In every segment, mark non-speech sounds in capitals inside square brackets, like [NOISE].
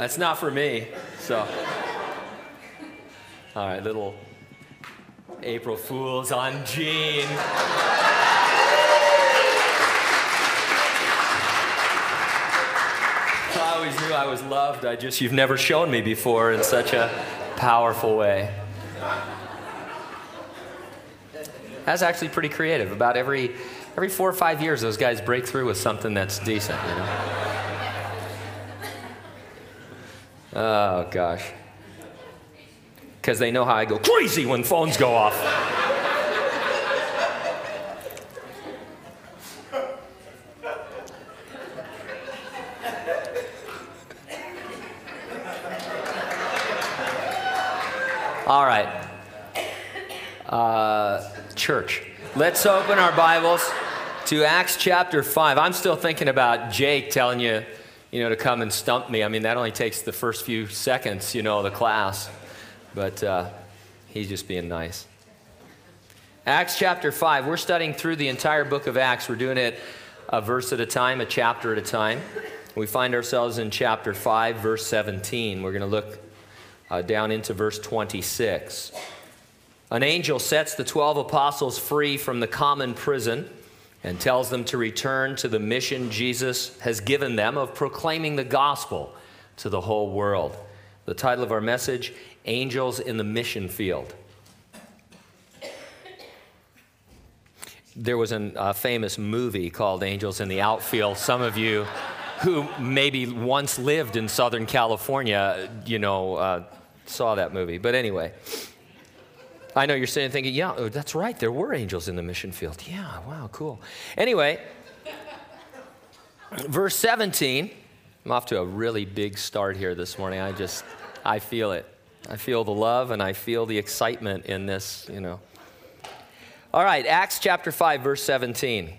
That's not for me. So, all right, little April Fools on Gene. I always knew I was loved. I just, you've never shown me before in such a powerful way. That's actually pretty creative. About every, every four or five years, those guys break through with something that's decent, you know? Oh, gosh. Because they know how I go crazy when phones go off. All right. Uh, church. Let's open our Bibles to Acts chapter 5. I'm still thinking about Jake telling you, you know, to come and stump me. I mean, that only takes the first few seconds, you know, of the class. But uh, he's just being nice. Acts chapter 5. We're studying through the entire book of Acts. We're doing it a verse at a time, a chapter at a time. We find ourselves in chapter 5, verse 17. We're going to look uh, down into verse 26. An angel sets the 12 apostles free from the common prison and tells them to return to the mission Jesus has given them of proclaiming the gospel to the whole world. The title of our message Angels in the Mission Field. There was a uh, famous movie called Angels in the Outfield. Some of you who maybe once lived in Southern California, you know, uh, saw that movie. But anyway, I know you're sitting thinking, yeah, oh, that's right, there were angels in the mission field. Yeah, wow, cool. Anyway, verse 17, I'm off to a really big start here this morning. I just, I feel it. I feel the love and I feel the excitement in this, you know. All right, Acts chapter 5, verse 17.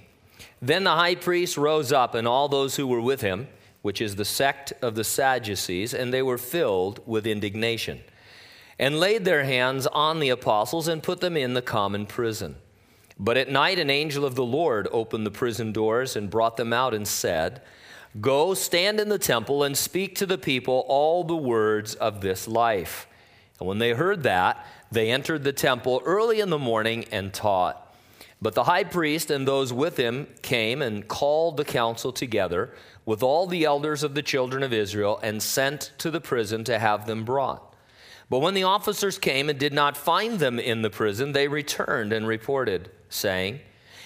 Then the high priest rose up and all those who were with him which is the sect of the Sadducees, and they were filled with indignation, and laid their hands on the apostles and put them in the common prison. But at night, an angel of the Lord opened the prison doors and brought them out and said, Go stand in the temple and speak to the people all the words of this life. And when they heard that, they entered the temple early in the morning and taught. But the high priest and those with him came and called the council together with all the elders of the children of Israel and sent to the prison to have them brought. But when the officers came and did not find them in the prison, they returned and reported, saying,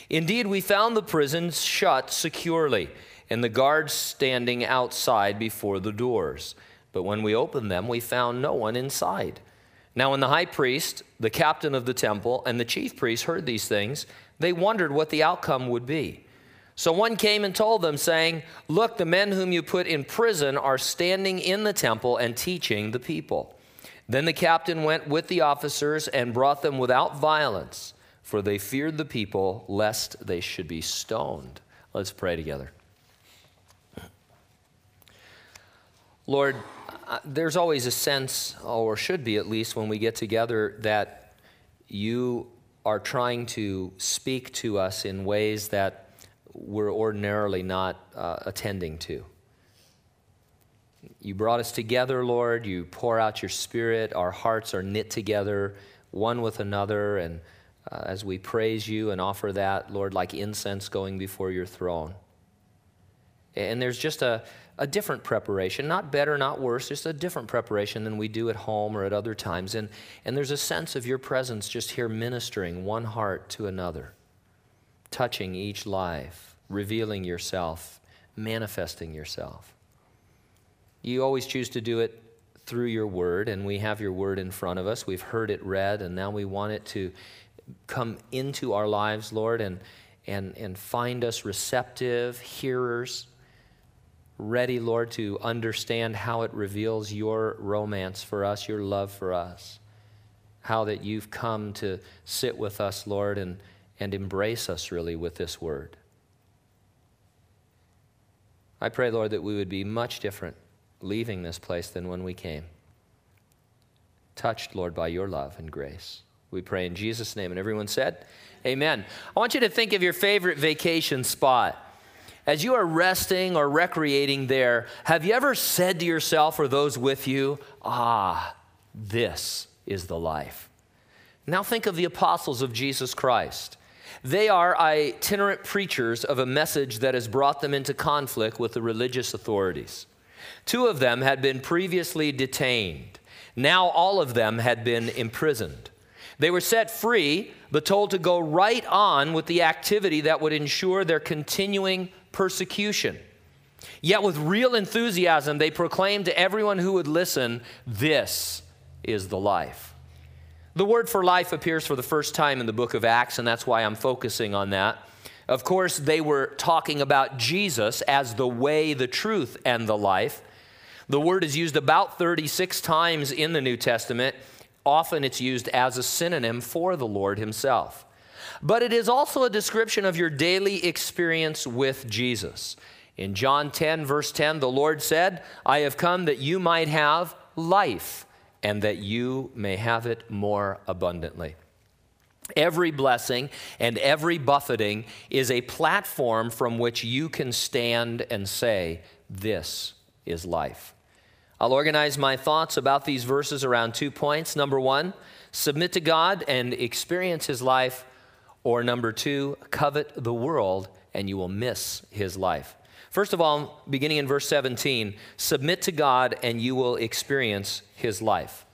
Indeed, we found the prison shut securely, and the guards standing outside before the doors. But when we opened them, we found no one inside. Now, when the high priest, the captain of the temple, and the chief priests heard these things, they wondered what the outcome would be. So one came and told them, saying, Look, the men whom you put in prison are standing in the temple and teaching the people. Then the captain went with the officers and brought them without violence, for they feared the people, lest they should be stoned. Let's pray together. Lord, there's always a sense, or should be at least, when we get together, that you are trying to speak to us in ways that we're ordinarily not uh, attending to. You brought us together, Lord. You pour out your spirit. Our hearts are knit together, one with another. And uh, as we praise you and offer that, Lord, like incense going before your throne. And there's just a, a different preparation, not better, not worse, just a different preparation than we do at home or at other times. And, and there's a sense of your presence just here ministering one heart to another touching each life, revealing yourself, manifesting yourself. You always choose to do it through your word, and we have your word in front of us. We've heard it read, and now we want it to come into our lives, Lord, and, and, and find us receptive hearers, ready, Lord, to understand how it reveals your romance for us, your love for us, how that you've come to sit with us, Lord, and and embrace us really with this word. I pray, Lord, that we would be much different leaving this place than when we came. Touched, Lord, by your love and grace. We pray in Jesus' name. And everyone said, Amen. I want you to think of your favorite vacation spot. as you are resting or recreating there, have you ever said to yourself or those with you, Ah, this is the life? Now think of the apostles of Jesus Christ. They are itinerant preachers of a message that has brought them into conflict with the religious authorities. Two of them had been previously detained. Now all of them had been imprisoned. They were set free, but told to go right on with the activity that would ensure their continuing persecution. Yet, with real enthusiasm, they proclaimed to everyone who would listen, This is the life. The word for life appears for the first time in the book of Acts, and that's why I'm focusing on that. Of course, they were talking about Jesus as the way, the truth, and the life. The word is used about 36 times in the New Testament. Often it's used as a synonym for the Lord Himself. But it is also a description of your daily experience with Jesus. In John 10, verse 10, the Lord said, I have come that you might have life and that you may have it more abundantly. Every blessing and every buffeting is a platform from which you can stand and say, This is life. I'll organize my thoughts about these verses around two points. Number one, submit to God and experience His life. Or number two, covet the world and you will miss His life. First of all, beginning in verse 17, submit to God and you will experience His life.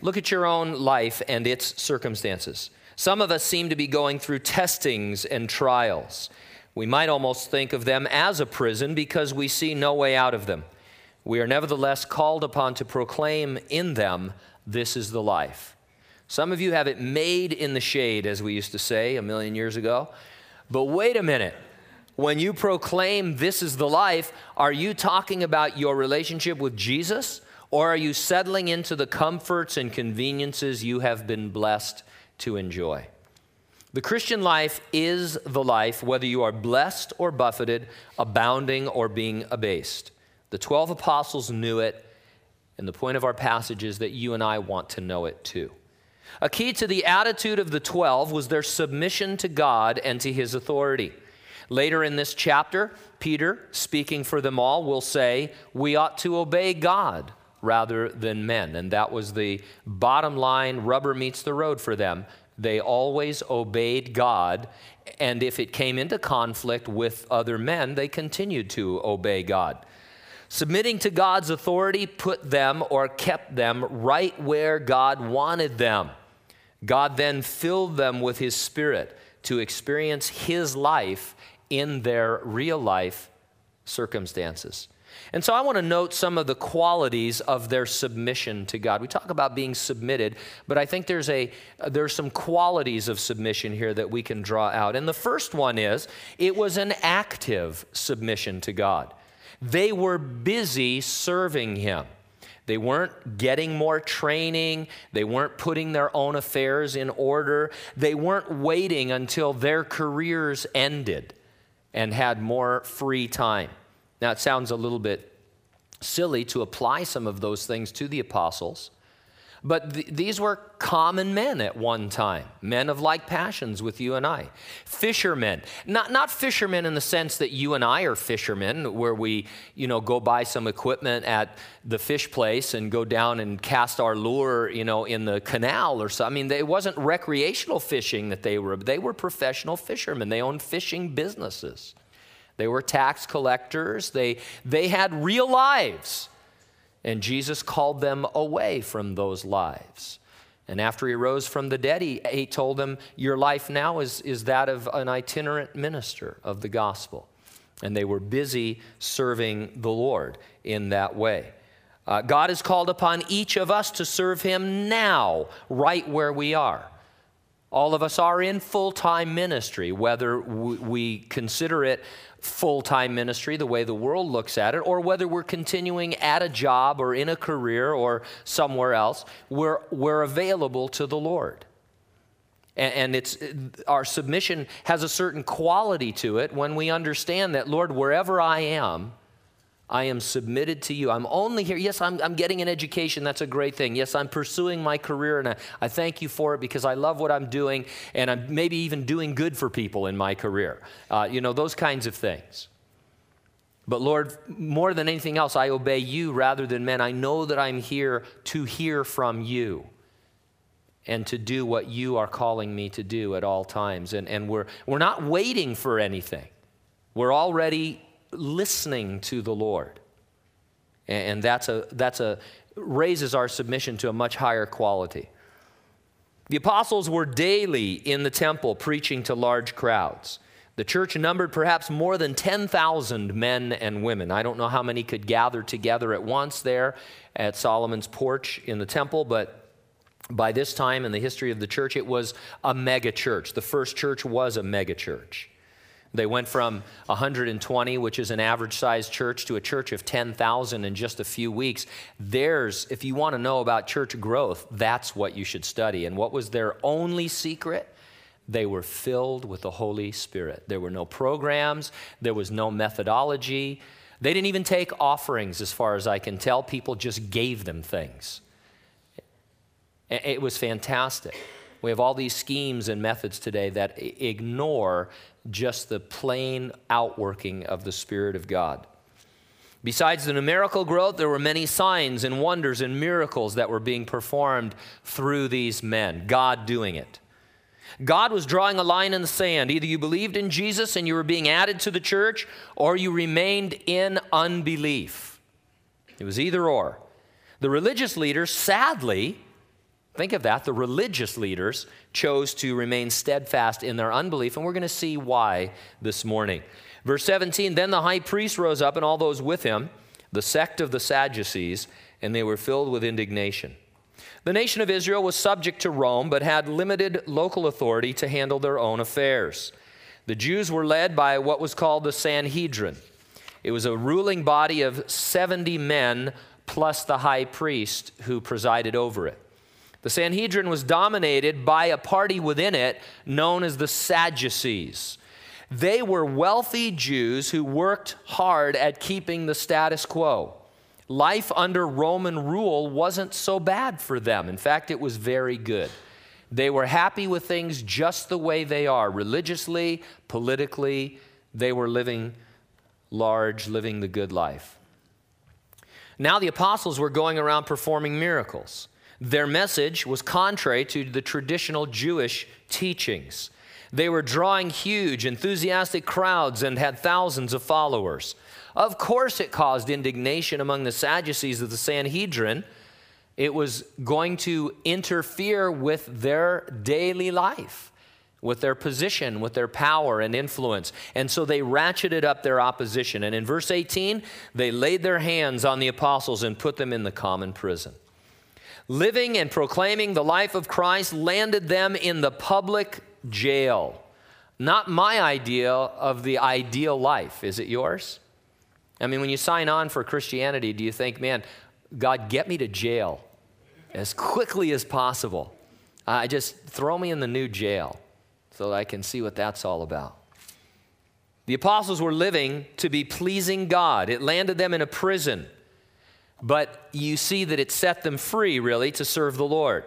Look at your own life and its circumstances. Some of us seem to be going through testings and trials. We might almost think of them as a prison because we see no way out of them. We are nevertheless called upon to proclaim in them, This is the life. Some of you have it made in the shade, as we used to say a million years ago. But wait a minute. When you proclaim this is the life, are you talking about your relationship with Jesus? Or are you settling into the comforts and conveniences you have been blessed to enjoy? The Christian life is the life, whether you are blessed or buffeted, abounding or being abased. The 12 apostles knew it, and the point of our passage is that you and I want to know it too. A key to the attitude of the 12 was their submission to God and to his authority. Later in this chapter, Peter, speaking for them all, will say, We ought to obey God rather than men. And that was the bottom line, rubber meets the road for them. They always obeyed God, and if it came into conflict with other men, they continued to obey God. Submitting to God's authority put them or kept them right where God wanted them. God then filled them with His Spirit to experience His life in their real life circumstances. And so I want to note some of the qualities of their submission to God. We talk about being submitted, but I think there's a there's some qualities of submission here that we can draw out. And the first one is it was an active submission to God. They were busy serving him. They weren't getting more training. They weren't putting their own affairs in order. They weren't waiting until their careers ended and had more free time. Now, it sounds a little bit silly to apply some of those things to the apostles, but th- these were common men at one time, men of like passions with you and I. Fishermen, not, not fishermen in the sense that you and I are fishermen, where we, you know, go buy some equipment at the fish place and go down and cast our lure, you know, in the canal or something. I mean, it wasn't recreational fishing that they were, they were professional fishermen. They owned fishing businesses. They were tax collectors. They, they had real lives. And Jesus called them away from those lives. And after he rose from the dead, he, he told them, Your life now is, is that of an itinerant minister of the gospel. And they were busy serving the Lord in that way. Uh, God has called upon each of us to serve him now, right where we are. All of us are in full time ministry, whether we consider it full time ministry the way the world looks at it, or whether we're continuing at a job or in a career or somewhere else, we're, we're available to the Lord. And, and it's, our submission has a certain quality to it when we understand that, Lord, wherever I am, I am submitted to you. I'm only here. Yes, I'm, I'm getting an education. That's a great thing. Yes, I'm pursuing my career, and I, I thank you for it because I love what I'm doing, and I'm maybe even doing good for people in my career. Uh, you know, those kinds of things. But Lord, more than anything else, I obey you rather than men. I know that I'm here to hear from you and to do what you are calling me to do at all times. And, and we're, we're not waiting for anything, we're already listening to the Lord. And, that's a, that's a, raises our submission to a much higher quality. The apostles were daily in the temple preaching to large crowds. The church numbered perhaps more than 10,000 men and women. I don't know how many could gather together at once there at Solomon's porch in the temple, but by this time in the history of the church, it was a mega church. The first church was a mega church. They went from 120, which is an average sized church, to a church of 10,000 in just a few weeks. There's, if you want to know about church growth, that's what you should study. And what was their only secret? They were filled with the Holy Spirit. There were no programs, there was no methodology. They didn't even take offerings, as far as I can tell. People just gave them things. It was fantastic. We have all these schemes and methods today that ignore just the plain outworking of the Spirit of God. Besides the numerical growth, there were many signs and wonders and miracles that were being performed through these men, God doing it. God was drawing a line in the sand. Either you believed in Jesus and you were being added to the church, or you remained in unbelief. It was either or. The religious leaders, sadly, think of that, the religious leaders chose to remain steadfast in their unbelief, and we're going to see why this morning. Verse 17 Then the high priest rose up and all those with him, the sect of the Sadducees, and they were filled with indignation. The nation of Israel was subject to Rome, but had limited local authority to handle their own affairs. The Jews were led by what was called the Sanhedrin. It was a ruling body of 70 men plus the high priest who presided over it. The Sanhedrin was dominated by a party within it known as the Sadducees. They were wealthy Jews who worked hard at keeping the status quo life under Roman rule wasn't so bad for them. In fact, it was very good. They were happy with things just the way they are. Religiously, politically, they were living large, living the good life. Now the apostles were going around performing miracles. Their message was contrary to the traditional Jewish teachings. They were drawing huge, enthusiastic crowds and had thousands of followers. Of course, it caused indignation among the Sadducees of the Sanhedrin. It was going to interfere with their daily life, with their position, with their power and influence. And so they ratcheted up their opposition. And in verse 18, they laid their hands on the apostles and put them in the common prison. Living and proclaiming the life of Christ landed them in the public jail. Not my idea of the ideal life. Is it yours? I mean, when you sign on for Christianity, do you think, man, God, get me to jail as quickly as possible? I uh, just throw me in the new jail so that I can see what that's all about. The apostles were living to be pleasing God. It landed them in a prison, but you see that it set them free, really, to serve the Lord.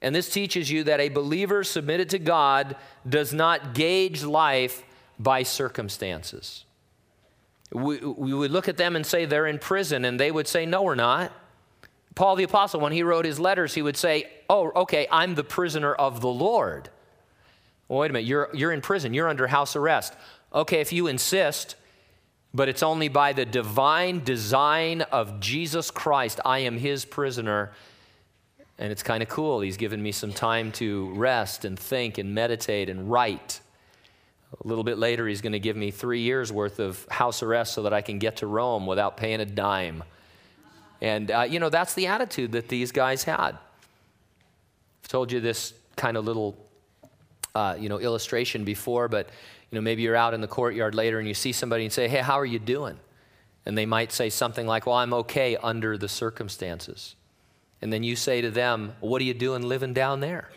And this teaches you that a believer submitted to God does not gauge life by circumstances. We, we would look at them and say they're in prison, and they would say, No, we're not. Paul the Apostle, when he wrote his letters, he would say, Oh, okay, I'm the prisoner of the Lord. Well, wait a minute, you're, you're in prison, you're under house arrest. Okay, if you insist, but it's only by the divine design of Jesus Christ, I am his prisoner. And it's kind of cool. He's given me some time to rest and think and meditate and write. A little bit later, he's going to give me three years worth of house arrest so that I can get to Rome without paying a dime. And, uh, you know, that's the attitude that these guys had. I've told you this kind of little, uh, you know, illustration before, but, you know, maybe you're out in the courtyard later and you see somebody and say, hey, how are you doing? And they might say something like, well, I'm okay under the circumstances. And then you say to them, what are you doing living down there?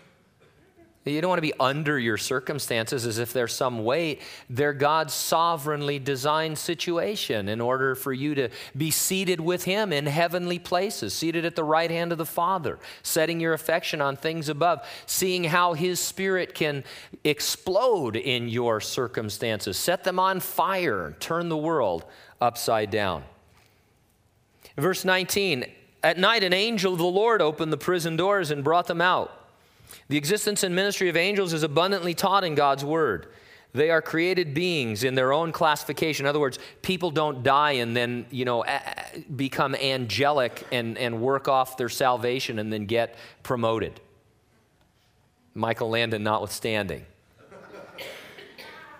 You don't want to be under your circumstances as if there's some weight. They're God's sovereignly designed situation in order for you to be seated with Him in heavenly places, seated at the right hand of the Father, setting your affection on things above, seeing how His Spirit can explode in your circumstances, set them on fire, turn the world upside down. Verse 19 At night, an angel of the Lord opened the prison doors and brought them out. The existence and ministry of angels is abundantly taught in God's word. They are created beings in their own classification. In other words, people don't die and then, you know, become angelic and, and work off their salvation and then get promoted. Michael Landon notwithstanding.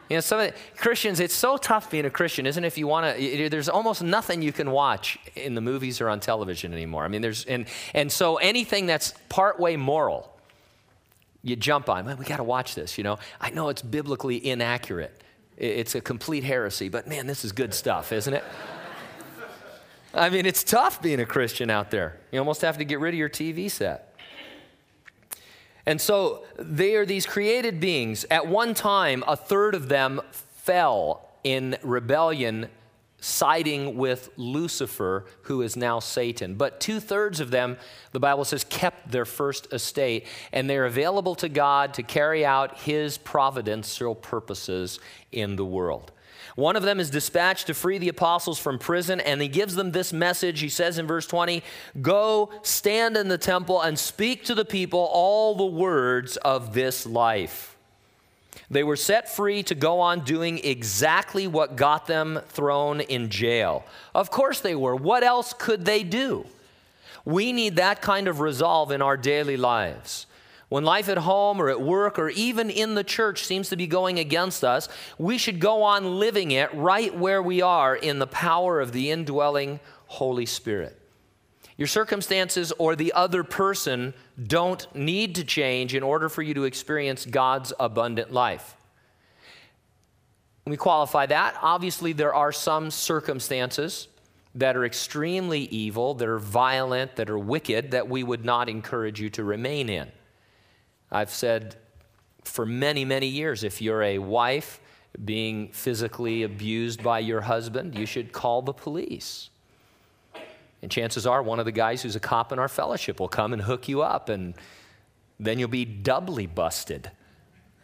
You know, some Christians, it's so tough being a Christian, isn't it? If you want to, there's almost nothing you can watch in the movies or on television anymore. I mean, there's, and, and so anything that's partway moral, you jump on. Man, we got to watch this, you know. I know it's biblically inaccurate. It's a complete heresy, but man, this is good stuff, isn't it? [LAUGHS] I mean, it's tough being a Christian out there. You almost have to get rid of your TV set. And so they are these created beings. At one time, a third of them fell in rebellion siding with Lucifer, who is now Satan. But two thirds of them, the Bible says, kept their first estate, and they're available to God to carry out his providential purposes in the world. One of them is dispatched to free the apostles from prison, and he gives them this message. He says in verse 20, Go stand in the temple and speak to the people all the words of this life. They were set free to go on doing exactly what got them thrown in jail. Of course they were. What else could they do? We need that kind of resolve in our daily lives. When life at home or at work or even in the church seems to be going against us, we should go on living it right where we are in the power of the indwelling Holy Spirit. Your circumstances or the other person don't need to change in order for you to experience God's abundant life. Let me qualify that. Obviously, there are some circumstances that are extremely evil, that are violent, that are wicked, that we would not encourage you to remain in. I've said for many, many years if you're a wife being physically abused by your husband, you should call the police. And chances are, one of the guys who's a cop in our fellowship will come and hook you up, and then you'll be doubly busted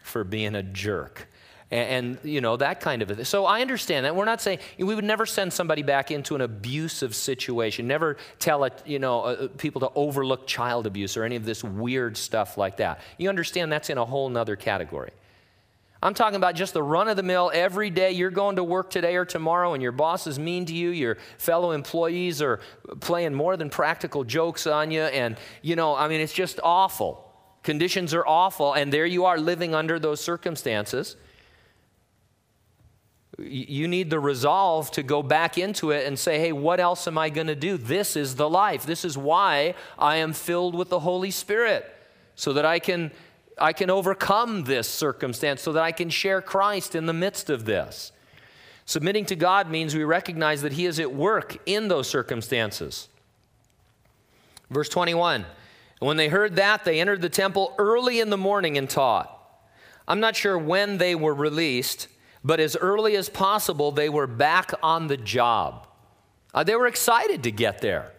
for being a jerk. And, and, you know, that kind of a thing. So I understand that. We're not saying we would never send somebody back into an abusive situation, never tell it, you know, uh, people to overlook child abuse or any of this weird stuff like that. You understand that's in a whole nother category. I'm talking about just the run of the mill every day. You're going to work today or tomorrow, and your boss is mean to you. Your fellow employees are playing more than practical jokes on you. And, you know, I mean, it's just awful. Conditions are awful, and there you are living under those circumstances. You need the resolve to go back into it and say, hey, what else am I going to do? This is the life. This is why I am filled with the Holy Spirit, so that I can I can overcome this circumstance so that I can share Christ in the midst of this. Submitting to God means we recognize that He is at work in those circumstances. Verse 21 When they heard that, they entered the temple early in the morning and taught. I'm not sure when they were released, but as early as possible, they were back on the job. Uh, they were excited to get there.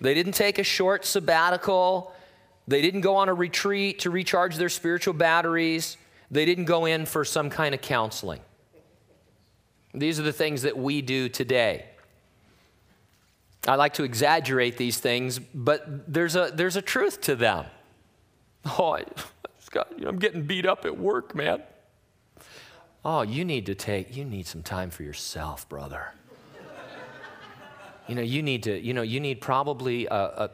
They didn't take a short sabbatical. They didn't go on a retreat to recharge their spiritual batteries. They didn't go in for some kind of counseling. These are the things that we do today. I like to exaggerate these things, but there's a, there's a truth to them. Oh, I, Scott, you know, I'm getting beat up at work, man. Oh, you need to take, you need some time for yourself, brother. you know, you need to, you know, you need probably a, a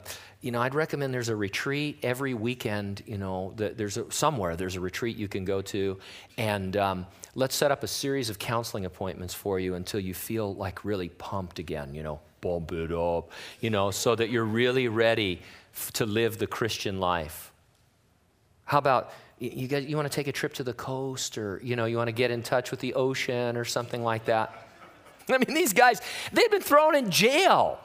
you know, I'd recommend there's a retreat every weekend. You know, there's a, somewhere there's a retreat you can go to, and um, let's set up a series of counseling appointments for you until you feel like really pumped again. You know, bump it up. You know, so that you're really ready f- to live the Christian life. How about you, guys, you want to take a trip to the coast, or you know, you want to get in touch with the ocean or something like that? I mean, these guys, they've been thrown in jail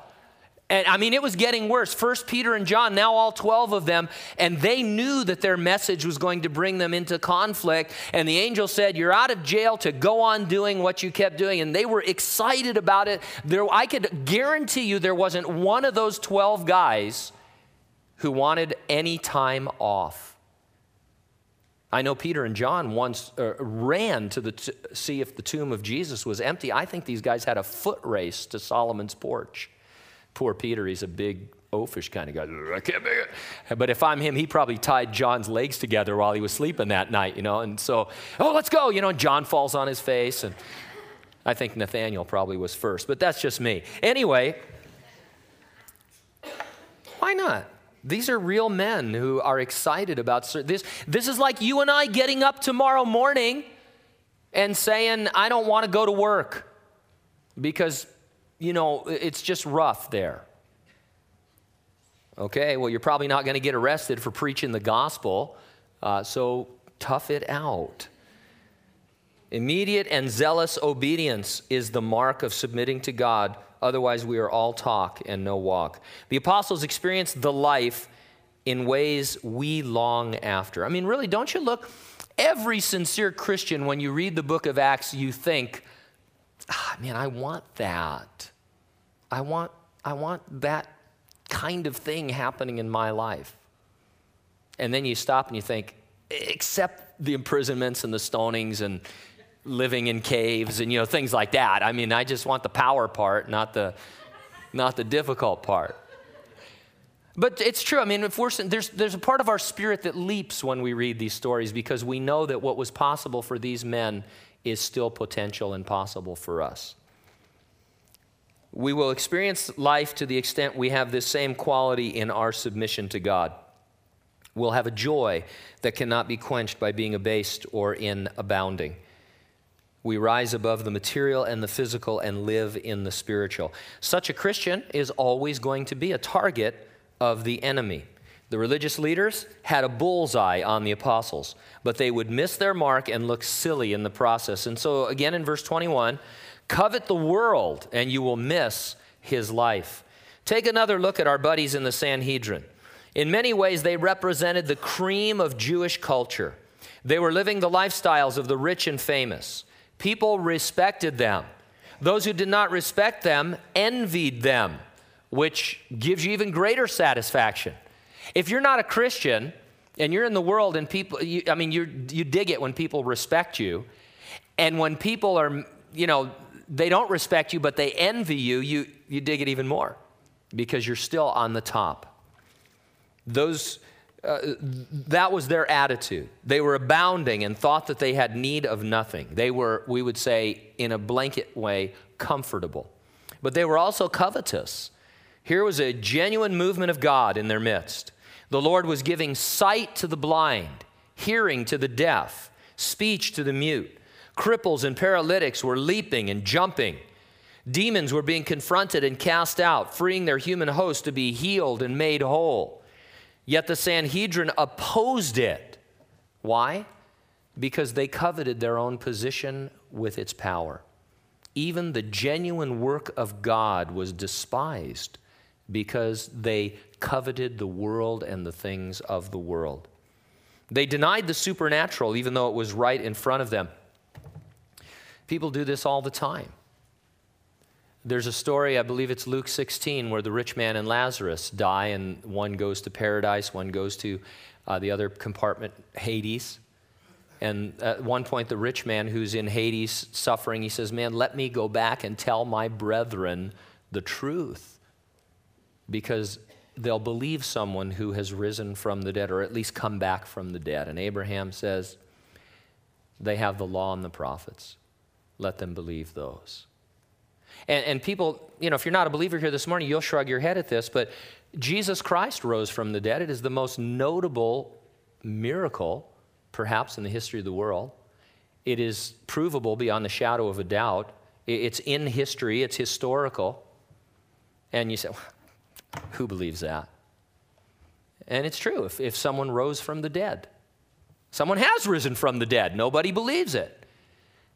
And I mean, it was getting worse. First Peter and John, now all 12 of them, and they knew that their message was going to bring them into conflict. And the angel said, You're out of jail to go on doing what you kept doing. And they were excited about it. There, I could guarantee you there wasn't one of those 12 guys who wanted any time off. I know Peter and John once uh, ran to the t- see if the tomb of Jesus was empty. I think these guys had a foot race to Solomon's porch. Poor Peter, he's a big oafish kind of guy. I can't make it. But if I'm him, he probably tied John's legs together while he was sleeping that night, you know. And so, oh, let's go, you know. And John falls on his face, and I think Nathaniel probably was first, but that's just me. Anyway, why not? These are real men who are excited about this. This is like you and I getting up tomorrow morning and saying, I don't want to go to work because you know, it's just rough there. Okay, well, you're probably not going to get arrested for preaching the gospel, uh, so tough it out. Immediate and zealous obedience is the mark of submitting to God. Otherwise, we are all talk and no walk. The apostles experienced the life in ways we long after. I mean, really, don't you look? Every sincere Christian, when you read the book of Acts, you think, ah, man, I want that. I want, I want that kind of thing happening in my life. And then you stop and you think, except the imprisonments and the stonings and living in caves and you know things like that. I mean, I just want the power part, not the not the difficult part. But it's true. I mean, if we're, there's, there's a part of our spirit that leaps when we read these stories because we know that what was possible for these men is still potential and possible for us. We will experience life to the extent we have this same quality in our submission to God. We'll have a joy that cannot be quenched by being abased or in abounding. We rise above the material and the physical and live in the spiritual. Such a Christian is always going to be a target of the enemy. The religious leaders had a bullseye on the apostles, but they would miss their mark and look silly in the process. And so, again, in verse 21, Covet the world, and you will miss his life. Take another look at our buddies in the Sanhedrin. In many ways, they represented the cream of Jewish culture. They were living the lifestyles of the rich and famous. People respected them. Those who did not respect them envied them, which gives you even greater satisfaction. If you're not a Christian and you're in the world and people, you, I mean, you dig it when people respect you. And when people are, you know, they don't respect you, but they envy you, you, you dig it even more because you're still on the top. Those, uh, that was their attitude. They were abounding and thought that they had need of nothing. They were, we would say, in a blanket way, comfortable. But they were also covetous. Here was a genuine movement of God in their midst. The Lord was giving sight to the blind, hearing to the deaf, speech to the mute. Cripples and paralytics were leaping and jumping. Demons were being confronted and cast out, freeing their human host to be healed and made whole. Yet the Sanhedrin opposed it. Why? Because they coveted their own position with its power. Even the genuine work of God was despised because they coveted the world and the things of the world. They denied the supernatural, even though it was right in front of them. People do this all the time. There's a story, I believe it's Luke 16, where the rich man and Lazarus die, and one goes to paradise, one goes to uh, the other compartment, Hades. And at one point, the rich man who's in Hades suffering, he says, Man, let me go back and tell my brethren the truth. Because they'll believe someone who has risen from the dead, or at least come back from the dead. And Abraham says, They have the law and the prophets let them believe those. And, and people, you know, if you're not a believer here this morning, you'll shrug your head at this, but Jesus Christ rose from the dead. It is the most notable miracle, perhaps, in the history of the world. It is provable beyond the shadow of a doubt. It's in history, it's historical. And you say, who believes that? And it's true. If, if someone rose from the dead, someone has risen from the dead, nobody believes it.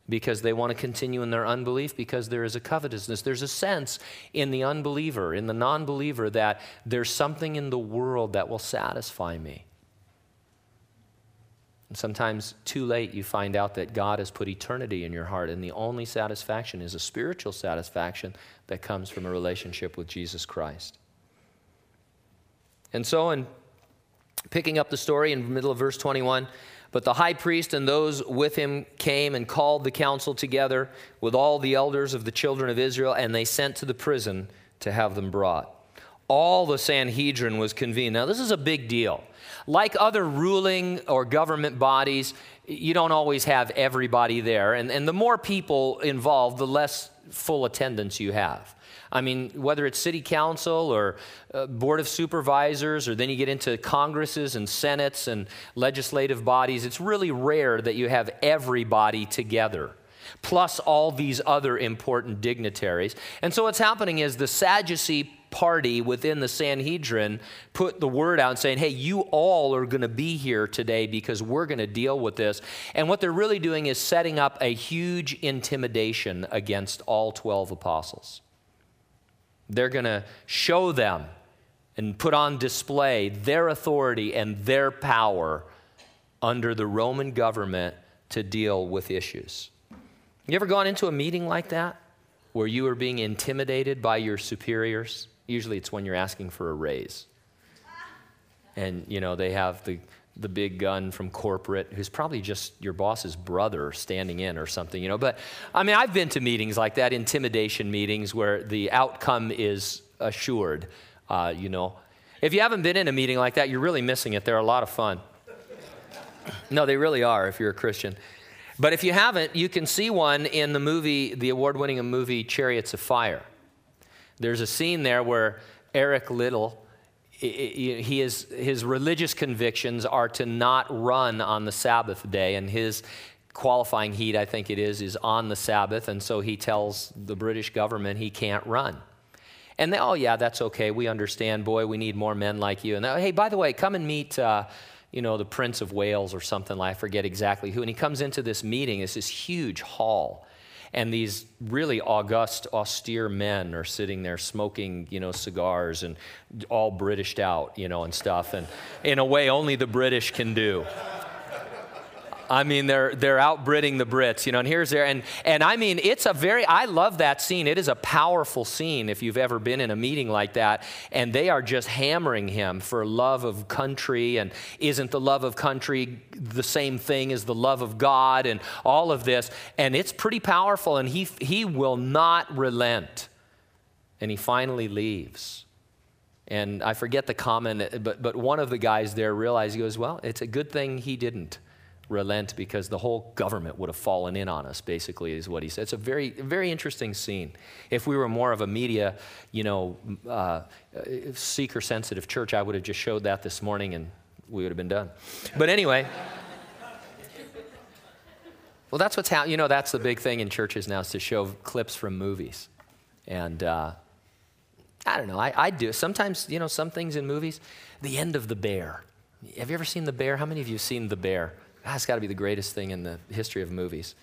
Because they want to continue in their unbelief because there is a covetousness. There's a sense in the unbeliever, in the non believer, that there's something in the world that will satisfy me. And sometimes, too late, you find out that God has put eternity in your heart, and the only satisfaction is a spiritual satisfaction that comes from a relationship with Jesus Christ. And so, in picking up the story in the middle of verse 21, but the high priest and those with him came and called the council together with all the elders of the children of Israel, and they sent to the prison to have them brought. All the Sanhedrin was convened. Now, this is a big deal. Like other ruling or government bodies, you don't always have everybody there. And, and the more people involved, the less full attendance you have. I mean, whether it's city council or uh, board of supervisors, or then you get into congresses and senates and legislative bodies, it's really rare that you have everybody together plus all these other important dignitaries. And so what's happening is the Sadducee party within the Sanhedrin put the word out saying, hey, you all are going to be here today because we're going to deal with this. And what they're really doing is setting up a huge intimidation against all 12 apostles. They're going to show them and put on display their authority and their power under the Roman government to deal with issues. You ever gone into a meeting like that where you are being intimidated by your superiors? Usually it's when you're asking for a raise. And, you know, they have the, the big gun from corporate who's probably just your boss's brother standing in or something, you know. But, I mean, I've been to meetings like that, intimidation meetings where the outcome is assured, uh, you know. If you haven't been in a meeting like that, you're really missing it. They're a lot of fun. No, they really are if you're a Christian. But if you haven't, you can see one in the movie, the award winning movie Chariots of Fire. There's a scene there where Eric Liddell, he is, his religious convictions are to not run on the Sabbath day, and his qualifying heat, I think it is, is on the Sabbath, and so he tells the British government he can't run. And they, oh, yeah, that's okay. We understand. Boy, we need more men like you. And hey, by the way, come and meet, uh, you know, the Prince of Wales or something like I forget exactly who. And he comes into this meeting. It's this huge hall and these really august, austere men are sitting there smoking, you know, cigars and all Britished out, you know, and stuff, and in a way only the British can do. I mean, they're, they're outbidding the Brits, you know, and here's there. And, and I mean, it's a very, I love that scene. It is a powerful scene if you've ever been in a meeting like that. And they are just hammering him for love of country. And isn't the love of country the same thing as the love of God and all of this? And it's pretty powerful. And he, he will not relent. And he finally leaves. And I forget the comment, but, but one of the guys there realized, he goes, Well, it's a good thing he didn't relent because the whole government would have fallen in on us, basically, is what he said. It's a very, very interesting scene. If we were more of a media, you know, uh, seeker sensitive church, I would have just showed that this morning and we would have been done. But anyway, [LAUGHS] well, that's what's happening. You know, that's the big thing in churches now is to show clips from movies. And uh, I don't know, I, I do. Sometimes, you know, some things in movies, the end of The Bear. Have you ever seen The Bear? How many of you have seen The Bear? That's got to be the greatest thing in the history of movies.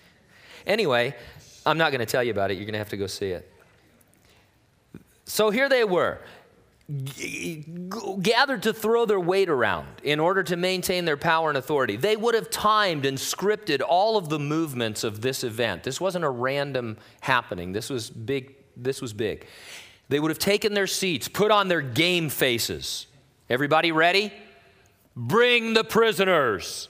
Anyway, I'm not going to tell you about it. You're going to have to go see it. So here they were, g- gathered to throw their weight around in order to maintain their power and authority. They would have timed and scripted all of the movements of this event. This wasn't a random happening. This was big. This was big. They would have taken their seats, put on their game faces. Everybody ready? Bring the prisoners.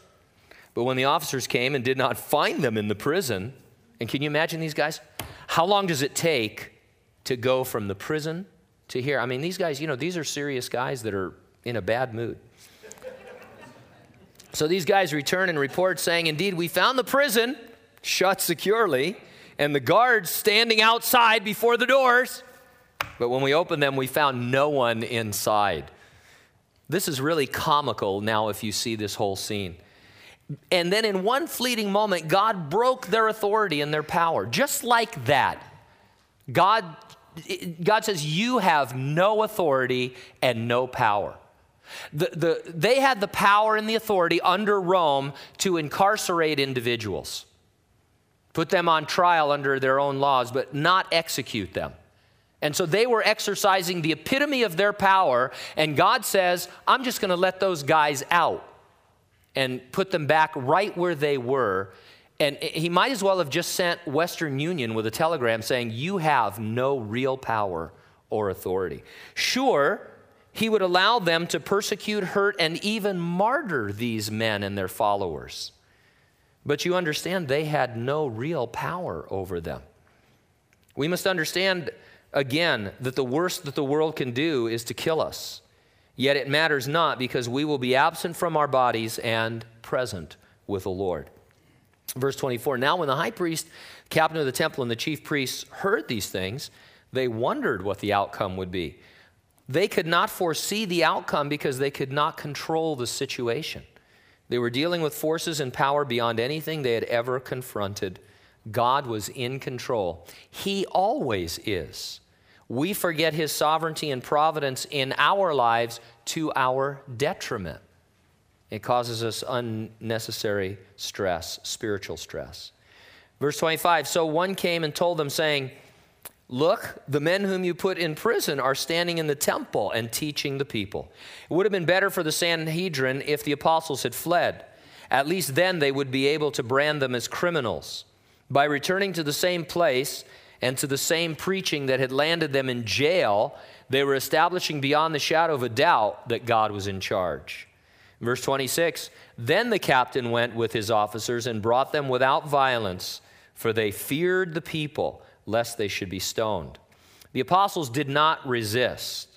But when the officers came and did not find them in the prison, and can you imagine these guys? How long does it take to go from the prison to here? I mean, these guys, you know, these are serious guys that are in a bad mood. So these guys return and report saying, Indeed, we found the prison shut securely and the guards standing outside before the doors. But when we opened them, we found no one inside. This is really comical now if you see this whole scene. And then in one fleeting moment, God broke their authority and their power. Just like that. God, God says, You have no authority and no power. The, the, they had the power and the authority under Rome to incarcerate individuals. put them on trial under their own laws, but not execute them. And so they were exercising the epitome of their power, and God says, I'm just going to let those guys out and put them back right where they were. And he might as well have just sent Western Union with a telegram saying, You have no real power or authority. Sure, he would allow them to persecute, hurt, and even martyr these men and their followers. But you understand, they had no real power over them. We must understand again that the worst that the world can do is to kill us. Yet it matters not because we will be absent from our bodies and present with the Lord. Verse 24 Now, when the high priest, captain of the temple, and the chief priests heard these things, they wondered what the outcome would be. They could not foresee the outcome because they could not control the situation. They were dealing with forces and power beyond anything they had ever confronted. God was in control. He always is. We forget his sovereignty and providence in our lives to our detriment. It causes us unnecessary stress, spiritual stress. Verse 25 So one came and told them, saying, Look, the men whom you put in prison are standing in the temple and teaching the people. It would have been better for the Sanhedrin if the apostles had fled. At least then they would be able to brand them as criminals. By returning to the same place and to the same preaching that had landed them in jail, they were establishing beyond the shadow of a doubt that God was in charge. Verse 26 Then the captain went with his officers and brought them without violence, for they feared the people lest they should be stoned. The apostles did not resist.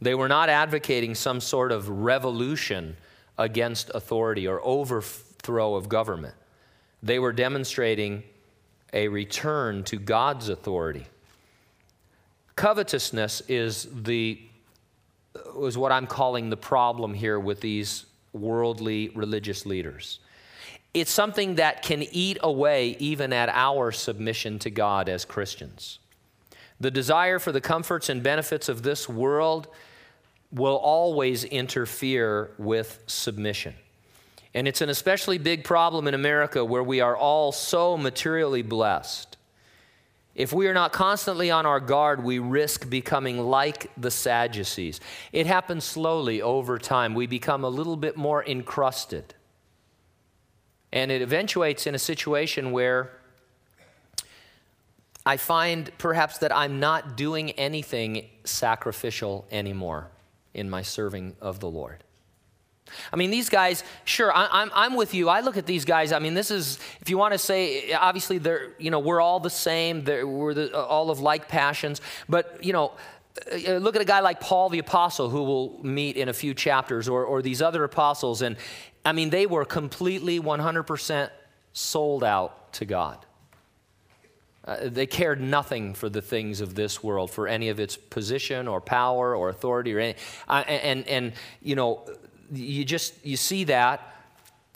They were not advocating some sort of revolution against authority or overthrow of government. They were demonstrating a return to God's authority. Covetousness is the is what I'm calling the problem here with these worldly religious leaders. It's something that can eat away even at our submission to God as Christians. The desire for the comforts and benefits of this world will always interfere with submission. And it's an especially big problem in America where we are all so materially blessed. If we are not constantly on our guard, we risk becoming like the Sadducees. It happens slowly over time. We become a little bit more encrusted. And it eventuates in a situation where I find perhaps that I'm not doing anything sacrificial anymore in my serving of the Lord. I mean, these guys, sure, I, am I'm, I'm with you. I look at these guys. I mean, this is, if you want to say, obviously, they're, you know, we're all the same. They're, we're the, all of like passions. But, you know, uh, look at a guy like Paul the Apostle, who we'll meet in a few chapters, or, or these other apostles. And, I mean, they were completely 100% sold out to God. Uh, they cared nothing for the things of this world, for any of its position or power or authority or any. Uh, and, and, you know, you just, you see that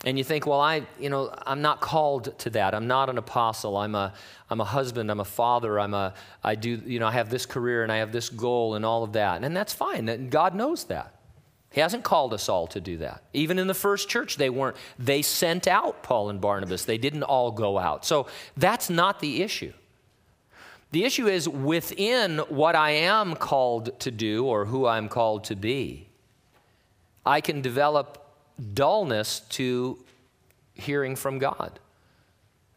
and you think, well, I, you know, I'm not called to that. I'm not an apostle. I'm a, I'm a husband. I'm a father. I'm a, I do, you know, I have this career and I have this goal and all of that. And that's fine. God knows that. He hasn't called us all to do that. Even in the first church, they weren't. They sent out Paul and Barnabas. They didn't all go out. So that's not the issue. The issue is within what I am called to do or who I'm called to be, I can develop dullness to hearing from God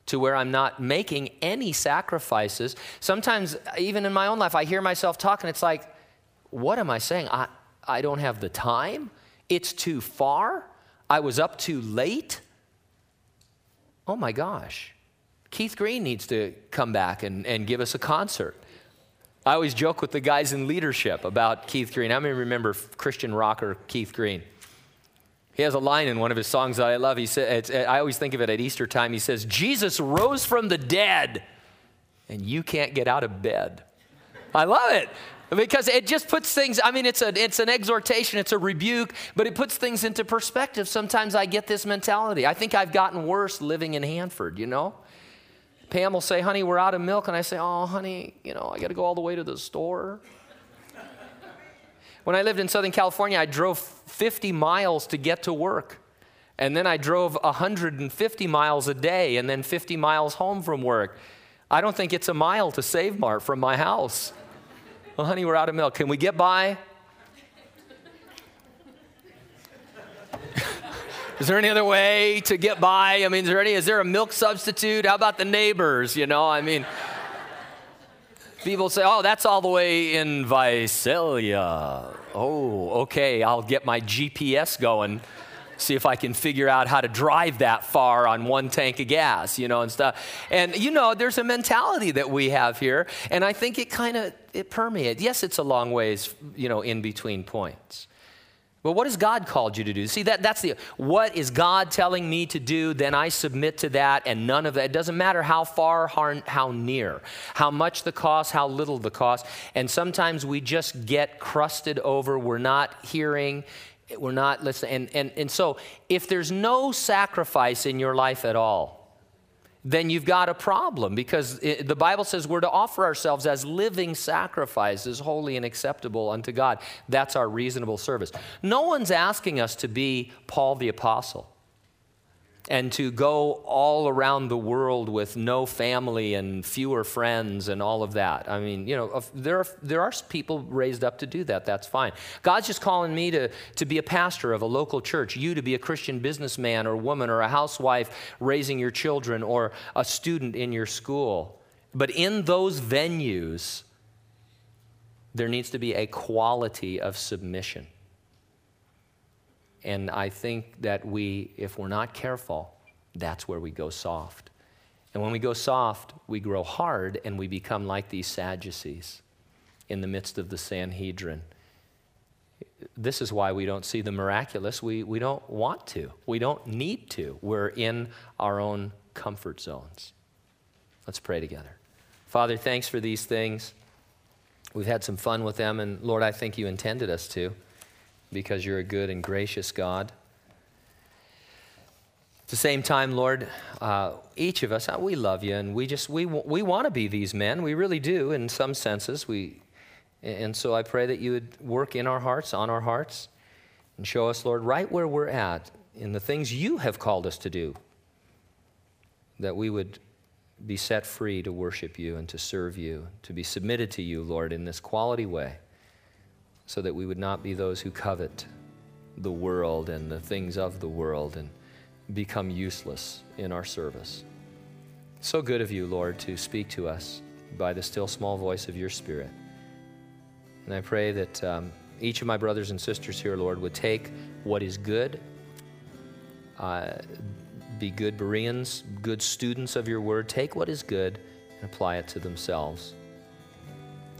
to where I'm not making any sacrifices. Sometimes, even in my own life, I hear myself talking. It's like, what am I saying? I, I don't have the time. It's too far. I was up too late. Oh my gosh. Keith Green needs to come back and, and give us a concert. I always joke with the guys in leadership about Keith Green. I mean, remember Christian rocker Keith Green? He has a line in one of his songs that I love. He said, I always think of it at Easter time. He says, Jesus rose from the dead, and you can't get out of bed. I love it because it just puts things i mean it's, a, it's an exhortation it's a rebuke but it puts things into perspective sometimes i get this mentality i think i've gotten worse living in hanford you know pam will say honey we're out of milk and i say oh honey you know i got to go all the way to the store when i lived in southern california i drove 50 miles to get to work And then I drove 150 miles a day and then 50 miles home from work. I don't think it's a mile to Save Mart from my house. Well, honey, we're out of milk. Can we get by? Is there any other way to get by? I mean, is there any, is there a milk substitute? How about the neighbors? You know, I mean, people say, oh, that's all the way in Visalia. Oh, okay, I'll get my GPS going see if I can figure out how to drive that far on one tank of gas, you know, and stuff. And you know, there's a mentality that we have here, and I think it kind of it permeates. Yes, it's a long ways, you know, in between points. But what has God called you to do? See, that, that's the, what is God telling me to do? Then I submit to that, and none of that. It doesn't matter how far, how, how near, how much the cost, how little the cost. And sometimes we just get crusted over. We're not hearing we're not listening. And, and, and so, if there's no sacrifice in your life at all, then you've got a problem because it, the Bible says we're to offer ourselves as living sacrifices, holy and acceptable unto God. That's our reasonable service. No one's asking us to be Paul the Apostle and to go all around the world with no family and fewer friends and all of that. I mean, you know, there are, there are people raised up to do that. That's fine. God's just calling me to, to be a pastor of a local church, you to be a Christian businessman or woman or a housewife raising your children or a student in your school. But in those venues, there needs to be a quality of submission. And I think that we, if we're not careful, that's where we go soft. And when we go soft, we grow hard and we become like these Sadducees in the midst of the Sanhedrin. This is why we don't see the miraculous. We, we don't want to. We don't need to. We're in our own comfort zones. Let's pray together. Father, thanks for these things. We've had some fun with them, and Lord, I think you intended us to because you're a good and gracious God. At the same time, Lord, uh, each of us, uh, we love you, and we just we we want to be these men. We really do, in some senses. We, and so I pray that you would work in our hearts, on our hearts, and show us, Lord, right where we're at in the things you have called us to do. That we would be set free to worship you and to serve you, to be submitted to you, Lord, in this quality way so that we would not be those who covet the world and the things of the world and become useless in our service. So good of you, Lord, to speak to us by the still small voice of your Spirit. And I pray that um, each of my brothers and sisters here, Lord, would take what is good, uh, be good Bereans, good students of your word, take what is good and apply it to themselves.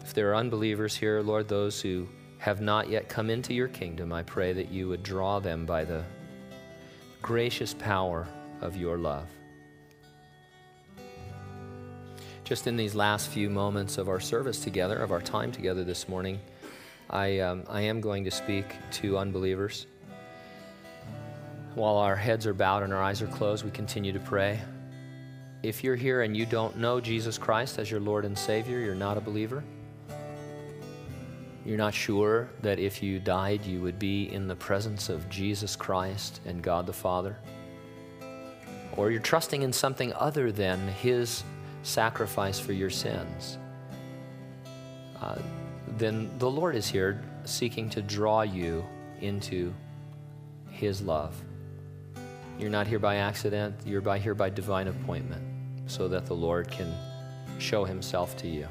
If there are unbelievers here, Lord, those who have not yet come into your kingdom, I pray that you would draw them by the gracious power of your love. Just in these last few moments of our service together, of our time together this morning, I, um, I am going to speak to unbelievers. While our heads are bowed and our eyes are closed, we continue to pray. If you're here and you don't know Jesus Christ as your Lord and Savior, you're not a believer. You're not sure that if you died, you would be in the presence of Jesus Christ and God the Father. Or you're trusting in something other than His sacrifice for your sins. Uh, then the Lord is here seeking to draw you into His love. You're not here by accident, you're by here by divine appointment, so that the Lord can show Himself to you.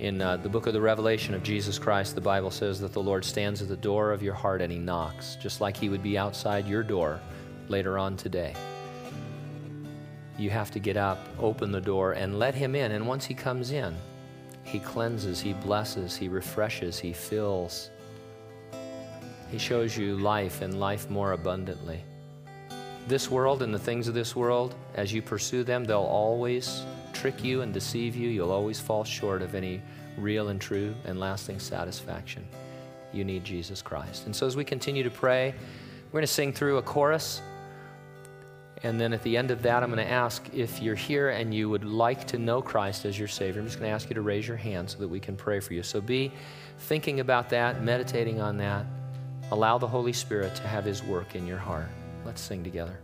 In uh, the book of the Revelation of Jesus Christ, the Bible says that the Lord stands at the door of your heart and he knocks, just like he would be outside your door later on today. You have to get up, open the door, and let him in. And once he comes in, he cleanses, he blesses, he refreshes, he fills. He shows you life and life more abundantly. This world and the things of this world, as you pursue them, they'll always trick you and deceive you, you'll always fall short of any real and true and lasting satisfaction. You need Jesus Christ. And so as we continue to pray, we're going to sing through a chorus. And then at the end of that, I'm going to ask if you're here and you would like to know Christ as your Savior. I'm just going to ask you to raise your hand so that we can pray for you. So be thinking about that, meditating on that. Allow the Holy Spirit to have His work in your heart. Let's sing together.